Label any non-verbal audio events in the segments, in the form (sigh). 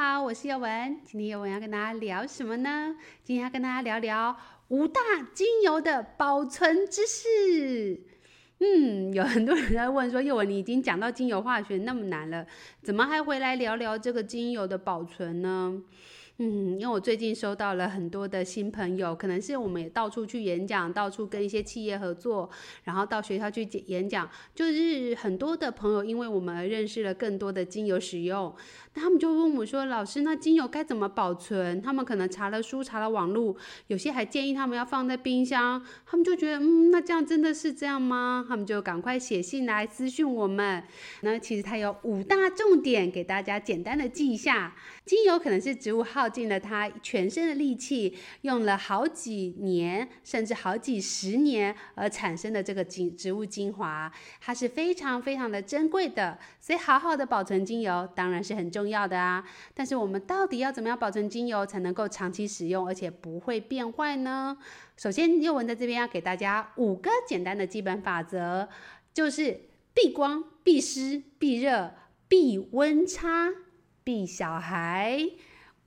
好，我是叶文。今天叶文要跟大家聊什么呢？今天要跟大家聊聊五大精油的保存知识。嗯，有很多人在问说，叶文你已经讲到精油化学那么难了，怎么还回来聊聊这个精油的保存呢？嗯，因为我最近收到了很多的新朋友，可能是我们也到处去演讲，到处跟一些企业合作，然后到学校去演讲，就是很多的朋友，因为我们而认识了更多的精油使用，他们就问我说：“老师，那精油该怎么保存？”他们可能查了书，查了网络，有些还建议他们要放在冰箱，他们就觉得，嗯，那这样真的是这样吗？他们就赶快写信来私讯我们。那其实它有五大重点，给大家简单的记一下。精油可能是植物耗耗尽了它全身的力气，用了好几年甚至好几十年而产生的这个精植物精华，它是非常非常的珍贵的，所以好好的保存精油当然是很重要的啊。但是我们到底要怎么样保存精油才能够长期使用，而且不会变坏呢？首先，佑文在这边要给大家五个简单的基本法则，就是避光、避湿、避热、避温差。避小孩，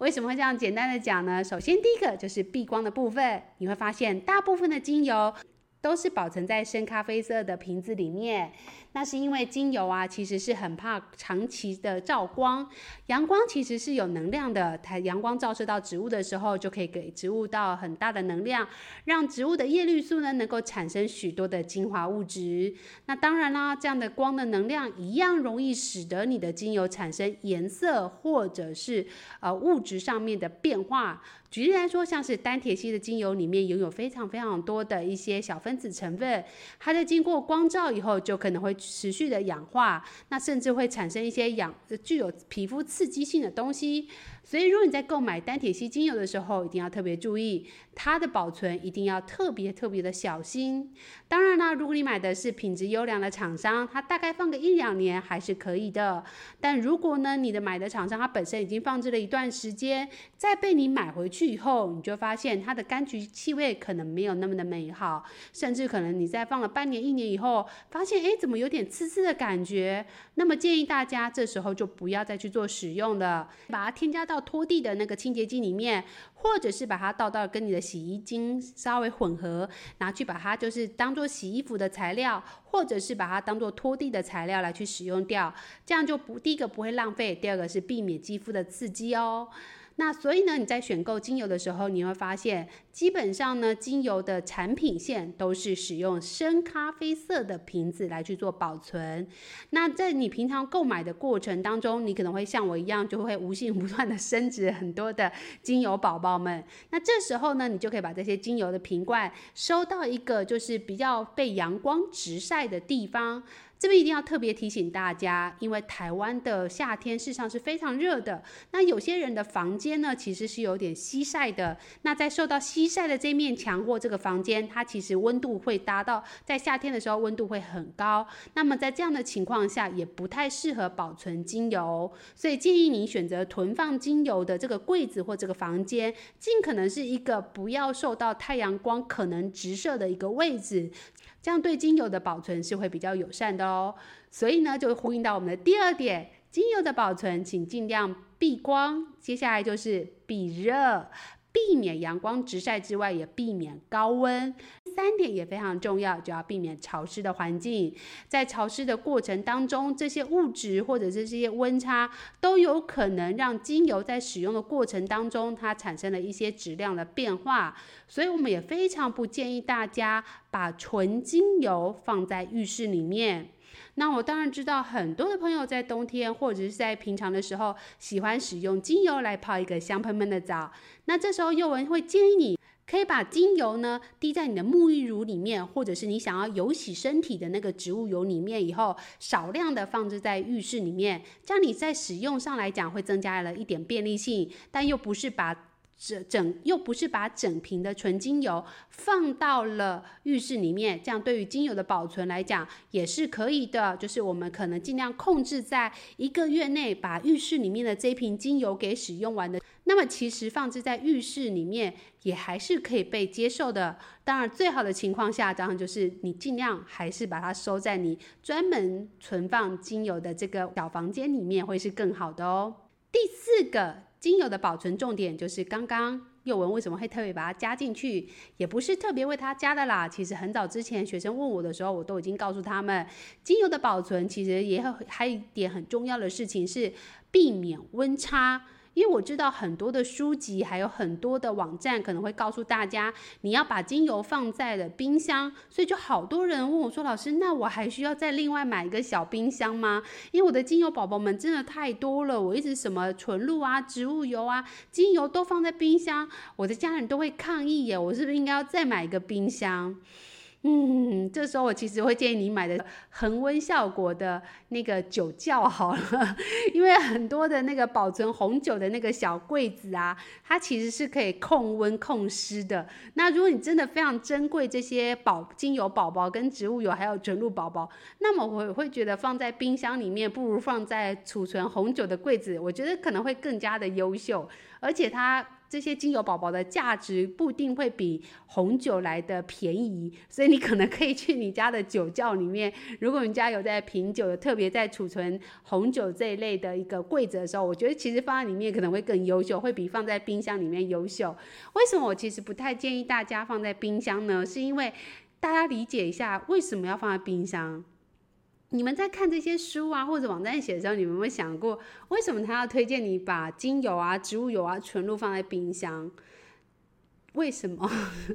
为什么会这样简单的讲呢？首先，第一个就是避光的部分，你会发现大部分的精油都是保存在深咖啡色的瓶子里面。那是因为精油啊，其实是很怕长期的照光。阳光其实是有能量的，它阳光照射到植物的时候，就可以给植物到很大的能量，让植物的叶绿素呢能够产生许多的精华物质。那当然啦，这样的光的能量一样容易使得你的精油产生颜色或者是呃物质上面的变化。举例来说，像是单萜烯的精油里面拥有非常非常多的一些小分子成分，它在经过光照以后，就可能会。持续的氧化，那甚至会产生一些氧具有皮肤刺激性的东西。所以，如果你在购买单萜烯精油的时候，一定要特别注意它的保存，一定要特别特别的小心。当然啦，如果你买的是品质优良的厂商，它大概放个一两年还是可以的。但如果呢，你的买的厂商它本身已经放置了一段时间，再被你买回去以后，你就发现它的柑橘气味可能没有那么的美好，甚至可能你在放了半年、一年以后，发现诶，怎么有点刺刺的感觉？那么建议大家这时候就不要再去做使用了，把它添加到拖地的那个清洁剂里面，或者是把它倒到跟你的洗衣精稍微混合，拿去把它就是当做洗衣服的材料，或者是把它当做拖地的材料来去使用掉，这样就不第一个不会浪费，第二个是避免肌肤的刺激哦。那所以呢，你在选购精油的时候，你会发现，基本上呢，精油的产品线都是使用深咖啡色的瓶子来去做保存。那在你平常购买的过程当中，你可能会像我一样，就会无限不断的升值很多的精油宝宝们。那这时候呢，你就可以把这些精油的瓶罐收到一个就是比较被阳光直晒的地方。这边一定要特别提醒大家，因为台湾的夏天事实上是非常热的。那有些人的房间呢，其实是有点西晒的。那在受到西晒的这面墙或这个房间，它其实温度会达到在夏天的时候温度会很高。那么在这样的情况下，也不太适合保存精油。所以建议你选择囤放精油的这个柜子或这个房间，尽可能是一个不要受到太阳光可能直射的一个位置。这样对精油的保存是会比较友善的哦，所以呢，就呼应到我们的第二点，精油的保存，请尽量避光。接下来就是避热。避免阳光直晒之外，也避免高温。三点也非常重要，就要避免潮湿的环境。在潮湿的过程当中，这些物质或者是这些温差，都有可能让精油在使用的过程当中，它产生了一些质量的变化。所以我们也非常不建议大家把纯精油放在浴室里面。那我当然知道，很多的朋友在冬天或者是在平常的时候，喜欢使用精油来泡一个香喷喷的澡。那这时候宥雯会建议你，可以把精油呢滴在你的沐浴乳里面，或者是你想要油洗身体的那个植物油里面，以后少量的放置在浴室里面，这样你在使用上来讲会增加了一点便利性，但又不是把。整整又不是把整瓶的纯精油放到了浴室里面，这样对于精油的保存来讲也是可以的。就是我们可能尽量控制在一个月内把浴室里面的这瓶精油给使用完的。那么其实放置在浴室里面也还是可以被接受的。当然最好的情况下，当然就是你尽量还是把它收在你专门存放精油的这个小房间里面，会是更好的哦。第四个精油的保存重点就是刚刚幼文为什么会特别把它加进去，也不是特别为它加的啦。其实很早之前学生问我的时候，我都已经告诉他们，精油的保存其实也还有一点很重要的事情是避免温差。因为我知道很多的书籍，还有很多的网站可能会告诉大家，你要把精油放在了冰箱，所以就好多人问我说：“老师，那我还需要再另外买一个小冰箱吗？”因为我的精油宝宝们真的太多了，我一直什么纯露啊、植物油啊、精油都放在冰箱，我的家人都会抗议耶，我是不是应该要再买一个冰箱？嗯，这时候我其实会建议你买的恒温效果的那个酒窖好了，(laughs) 因为很多的那个保存红酒的那个小柜子啊，它其实是可以控温控湿的。那如果你真的非常珍贵这些宝精油宝宝跟植物油还有纯露宝宝，那么我会觉得放在冰箱里面不如放在储存红酒的柜子，我觉得可能会更加的优秀，而且它。这些精油宝宝的价值不一定会比红酒来的便宜，所以你可能可以去你家的酒窖里面。如果你家有在品酒，特别在储存红酒这一类的一个柜子的时候，我觉得其实放在里面可能会更优秀，会比放在冰箱里面优秀。为什么我其实不太建议大家放在冰箱呢？是因为大家理解一下为什么要放在冰箱。你们在看这些书啊，或者网站写的时候，你们有没有想过，为什么他要推荐你把精油啊、植物油啊、纯露放在冰箱？为什么？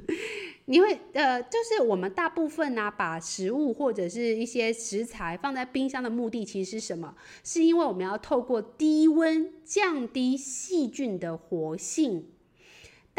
(laughs) 你会呃，就是我们大部分呢、把食物或者是一些食材放在冰箱的目的，其实是什么？是因为我们要透过低温降低细菌的活性。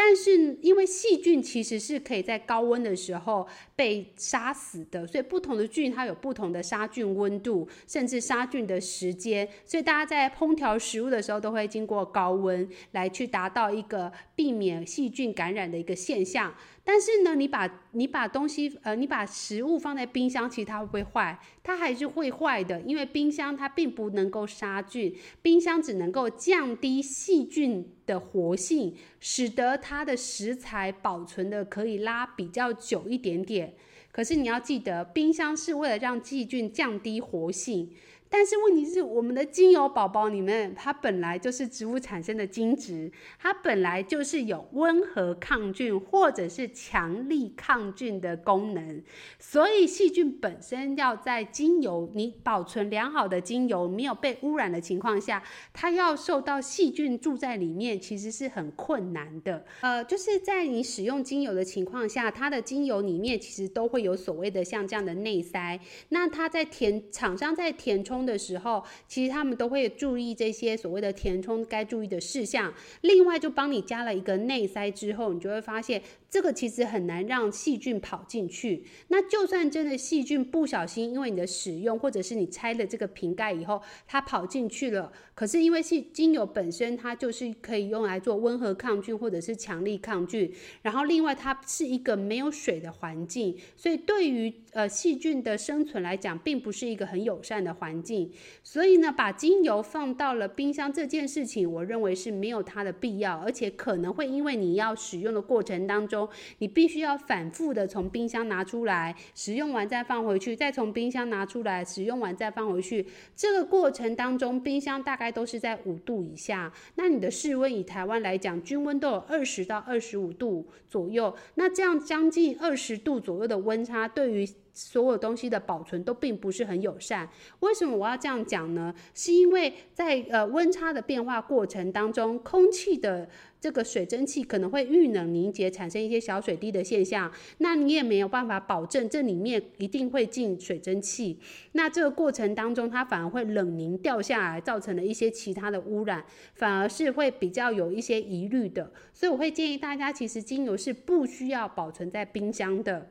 但是因为细菌其实是可以在高温的时候被杀死的，所以不同的菌它有不同的杀菌温度，甚至杀菌的时间。所以大家在烹调食物的时候都会经过高温来去达到一个避免细菌感染的一个现象。但是呢，你把你把东西呃，你把食物放在冰箱，其实它会不会坏？它还是会坏的，因为冰箱它并不能够杀菌，冰箱只能够降低细菌的活性，使得它的食材保存的可以拉比较久一点点。可是你要记得，冰箱是为了让细菌降低活性。但是问题是，我们的精油宝宝里面，它本来就是植物产生的精质，它本来就是有温和抗菌或者是强力抗菌的功能，所以细菌本身要在精油你保存良好的精油没有被污染的情况下，它要受到细菌住在里面，其实是很困难的。呃，就是在你使用精油的情况下，它的精油里面其实都会有所谓的像这样的内塞，那它在填厂商在填充充的时候，其实他们都会注意这些所谓的填充该注意的事项。另外，就帮你加了一个内塞之后，你就会发现这个其实很难让细菌跑进去。那就算真的细菌不小心因为你的使用，或者是你拆了这个瓶盖以后，它跑进去了，可是因为细精油本身它就是可以用来做温和抗菌或者是强力抗菌。然后另外它是一个没有水的环境，所以对于呃细菌的生存来讲，并不是一个很友善的环境。所以呢，把精油放到了冰箱这件事情，我认为是没有它的必要，而且可能会因为你要使用的过程当中，你必须要反复的从冰箱拿出来，使用完再放回去，再从冰箱拿出来，使用完再放回去。这个过程当中，冰箱大概都是在五度以下。那你的室温以台湾来讲，均温都有二十到二十五度左右。那这样将近二十度左右的温差，对于所有东西的保存都并不是很友善。为什么我要这样讲呢？是因为在呃温差的变化过程当中，空气的这个水蒸气可能会遇冷凝结，产生一些小水滴的现象。那你也没有办法保证这里面一定会进水蒸气。那这个过程当中，它反而会冷凝掉下来，造成了一些其他的污染，反而是会比较有一些疑虑的。所以我会建议大家，其实精油是不需要保存在冰箱的。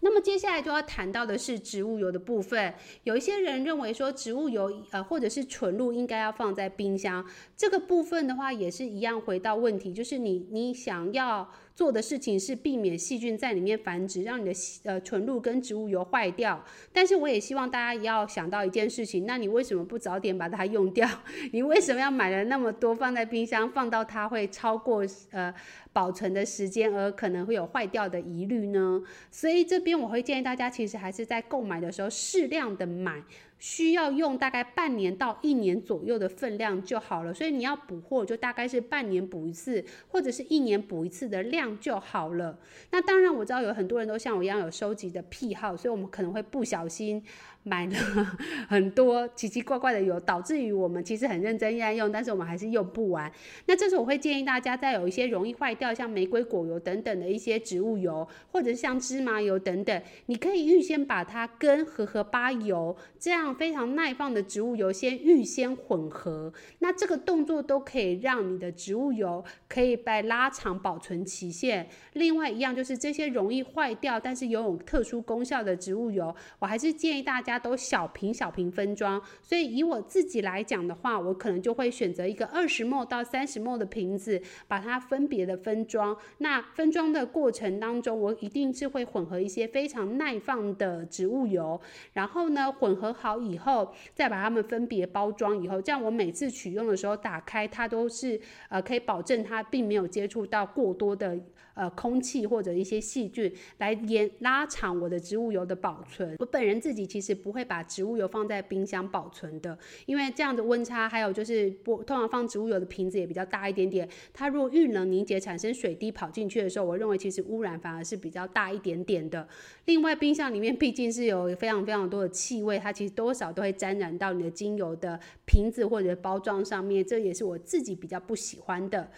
那么接下来就要谈到的是植物油的部分。有一些人认为说植物油呃或者是纯露应该要放在冰箱，这个部分的话也是一样，回到问题，就是你你想要。做的事情是避免细菌在里面繁殖，让你的呃纯露跟植物油坏掉。但是我也希望大家也要想到一件事情，那你为什么不早点把它用掉？(laughs) 你为什么要买了那么多放在冰箱，放到它会超过呃保存的时间，而可能会有坏掉的疑虑呢？所以这边我会建议大家，其实还是在购买的时候适量的买。需要用大概半年到一年左右的分量就好了，所以你要补货就大概是半年补一次，或者是一年补一次的量就好了。那当然我知道有很多人都像我一样有收集的癖好，所以我们可能会不小心。买了 (laughs) 很多奇奇怪怪的油，导致于我们其实很认真在用，但是我们还是用不完。那这时候我会建议大家，再有一些容易坏掉，像玫瑰果油等等的一些植物油，或者是像芝麻油等等，你可以预先把它跟荷荷巴油这样非常耐放的植物油先预先混合。那这个动作都可以让你的植物油可以被拉长保存期限。另外一样就是这些容易坏掉，但是有特殊功效的植物油，我还是建议大家。大家都小瓶小瓶分装，所以以我自己来讲的话，我可能就会选择一个二十 ml 到三十 ml 的瓶子，把它分别的分装。那分装的过程当中，我一定是会混合一些非常耐放的植物油，然后呢，混合好以后，再把它们分别包装以后，这样我每次取用的时候打开，它都是呃可以保证它并没有接触到过多的。呃，空气或者一些细菌来延拉长我的植物油的保存。我本人自己其实不会把植物油放在冰箱保存的，因为这样的温差，还有就是不通常放植物油的瓶子也比较大一点点。它如果遇冷凝结产生水滴跑进去的时候，我认为其实污染反而是比较大一点点的。另外，冰箱里面毕竟是有非常非常多的气味，它其实多少都会沾染到你的精油的瓶子或者包装上面，这也是我自己比较不喜欢的。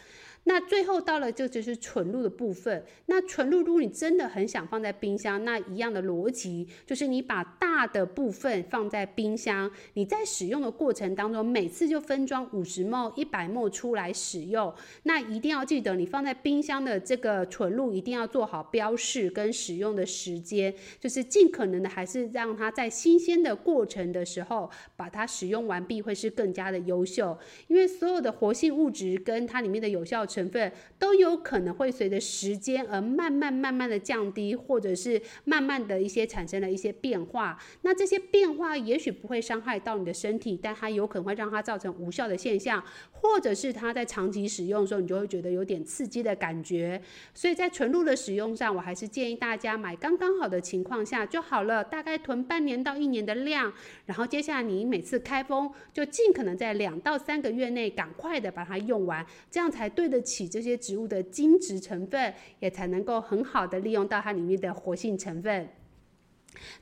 那最后到了这就是纯露的部分。那纯露，如果你真的很想放在冰箱，那一样的逻辑就是你把大的部分放在冰箱，你在使用的过程当中，每次就分装五十 ml、一百 ml 出来使用。那一定要记得，你放在冰箱的这个纯露一定要做好标示跟使用的时间，就是尽可能的还是让它在新鲜的过程的时候把它使用完毕，会是更加的优秀。因为所有的活性物质跟它里面的有效成分都有可能会随着时间而慢慢慢慢的降低，或者是慢慢的一些产生了一些变化。那这些变化也许不会伤害到你的身体，但它有可能会让它造成无效的现象，或者是它在长期使用的时候，你就会觉得有点刺激的感觉。所以在纯露的使用上，我还是建议大家买刚刚好的情况下就好了，大概囤半年到一年的量。然后接下来你每次开封，就尽可能在两到三个月内赶快的把它用完，这样才对得起这些植物的精质成分，也才能够很好的利用到它里面的活性成分。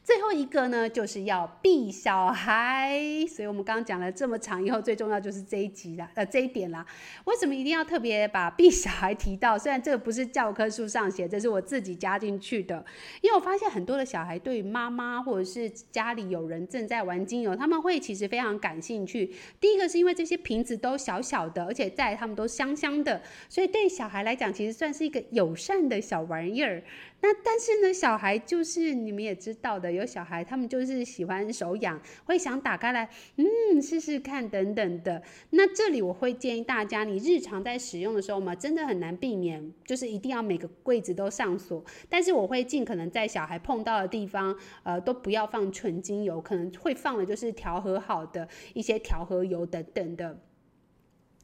最后一个呢，就是要避小孩，所以我们刚刚讲了这么长，以后最重要就是这一集啦，呃，这一点啦。为什么一定要特别把避小孩提到？(laughs) 虽然这个不是教科书上写，这是我自己加进去的。因为我发现很多的小孩对妈妈或者是家里有人正在玩精油，他们会其实非常感兴趣。第一个是因为这些瓶子都小小的，而且在他们都香香的，所以对小孩来讲，其实算是一个友善的小玩意儿。那但是呢，小孩就是你们也知道的，有小孩他们就是喜欢手痒，会想打开来，嗯，试试看等等的。那这里我会建议大家，你日常在使用的时候嘛，真的很难避免，就是一定要每个柜子都上锁。但是我会尽可能在小孩碰到的地方，呃，都不要放纯精油，可能会放的就是调和好的一些调和油等等的。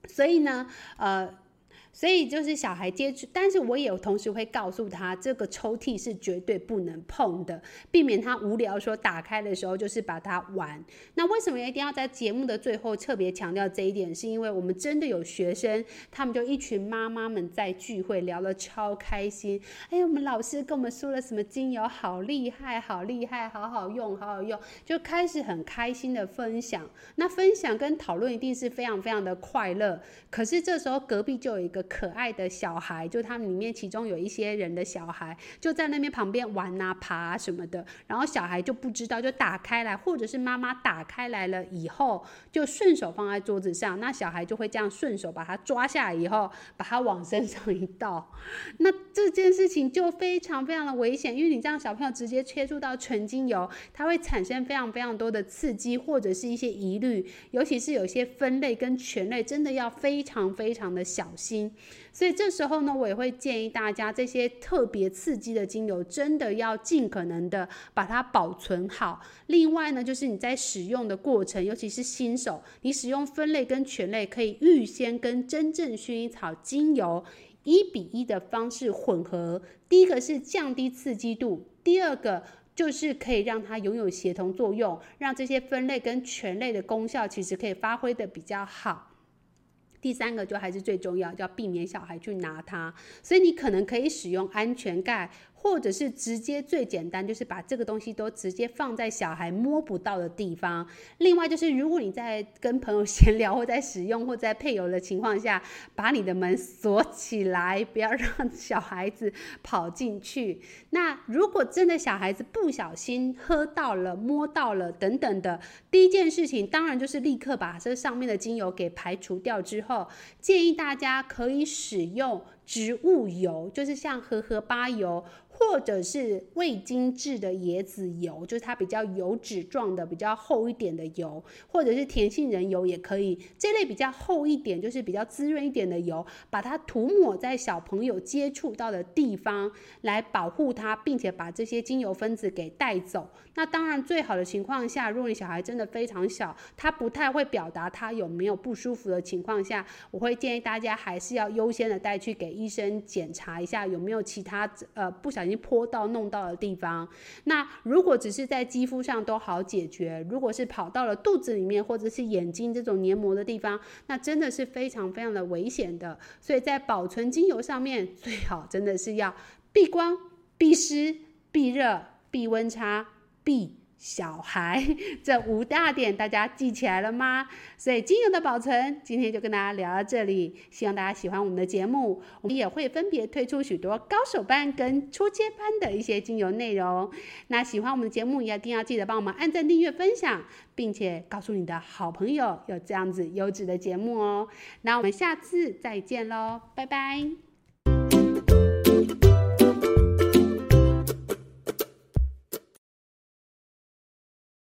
所以呢，呃。所以就是小孩接触，但是我也有同时会告诉他，这个抽屉是绝对不能碰的，避免他无聊说打开的时候就是把它玩。那为什么一定要在节目的最后特别强调这一点？是因为我们真的有学生，他们就一群妈妈们在聚会聊得超开心。哎呀，我们老师跟我们说了什么精油，好厉害，好厉害，好好用，好好用，就开始很开心的分享。那分享跟讨论一定是非常非常的快乐。可是这时候隔壁就有一个。可爱的小孩，就他们里面其中有一些人的小孩，就在那边旁边玩啊、爬什么的，然后小孩就不知道，就打开来，或者是妈妈打开来了以后，就顺手放在桌子上，那小孩就会这样顺手把它抓下来以后，把它往身上一倒，(laughs) 那这件事情就非常非常的危险，因为你这样小朋友直接接触到纯精油，它会产生非常非常多的刺激或者是一些疑虑，尤其是有些分类跟醛类，真的要非常非常的小心。所以这时候呢，我也会建议大家，这些特别刺激的精油，真的要尽可能的把它保存好。另外呢，就是你在使用的过程，尤其是新手，你使用分类跟醛类，可以预先跟真正薰衣草精油一比一的方式混合。第一个是降低刺激度，第二个。就是可以让它拥有协同作用，让这些酚类跟醛类的功效其实可以发挥的比较好。第三个就还是最重要，叫避免小孩去拿它，所以你可能可以使用安全盖。或者是直接最简单，就是把这个东西都直接放在小孩摸不到的地方。另外就是，如果你在跟朋友 (laughs) 闲聊或在使用或在配油的情况下，把你的门锁起来，不要让小孩子跑进去。那如果真的小孩子不小心喝到了、摸到了等等的，第一件事情当然就是立刻把这上面的精油给排除掉之后，建议大家可以使用植物油，就是像荷荷巴油。或者是未精制的椰子油，就是它比较油脂状的、比较厚一点的油，或者是甜杏仁油也可以。这类比较厚一点，就是比较滋润一点的油，把它涂抹在小朋友接触到的地方，来保护它，并且把这些精油分子给带走。那当然，最好的情况下，如果你小孩真的非常小，他不太会表达他有没有不舒服的情况下，我会建议大家还是要优先的带去给医生检查一下有没有其他呃不小心。泼到弄到的地方，那如果只是在肌肤上都好解决，如果是跑到了肚子里面或者是眼睛这种黏膜的地方，那真的是非常非常的危险的。所以在保存精油上面，最好真的是要避光、避湿、避热、避温差、避。小孩 (laughs) 这五大点大家记起来了吗？所以精油的保存今天就跟大家聊到这里，希望大家喜欢我们的节目。我们也会分别推出许多高手班跟初阶班的一些精油内容。那喜欢我们的节目，一定要记得帮我们按赞、订阅、分享，并且告诉你的好朋友有这样子优质的节目哦。那我们下次再见喽，拜拜。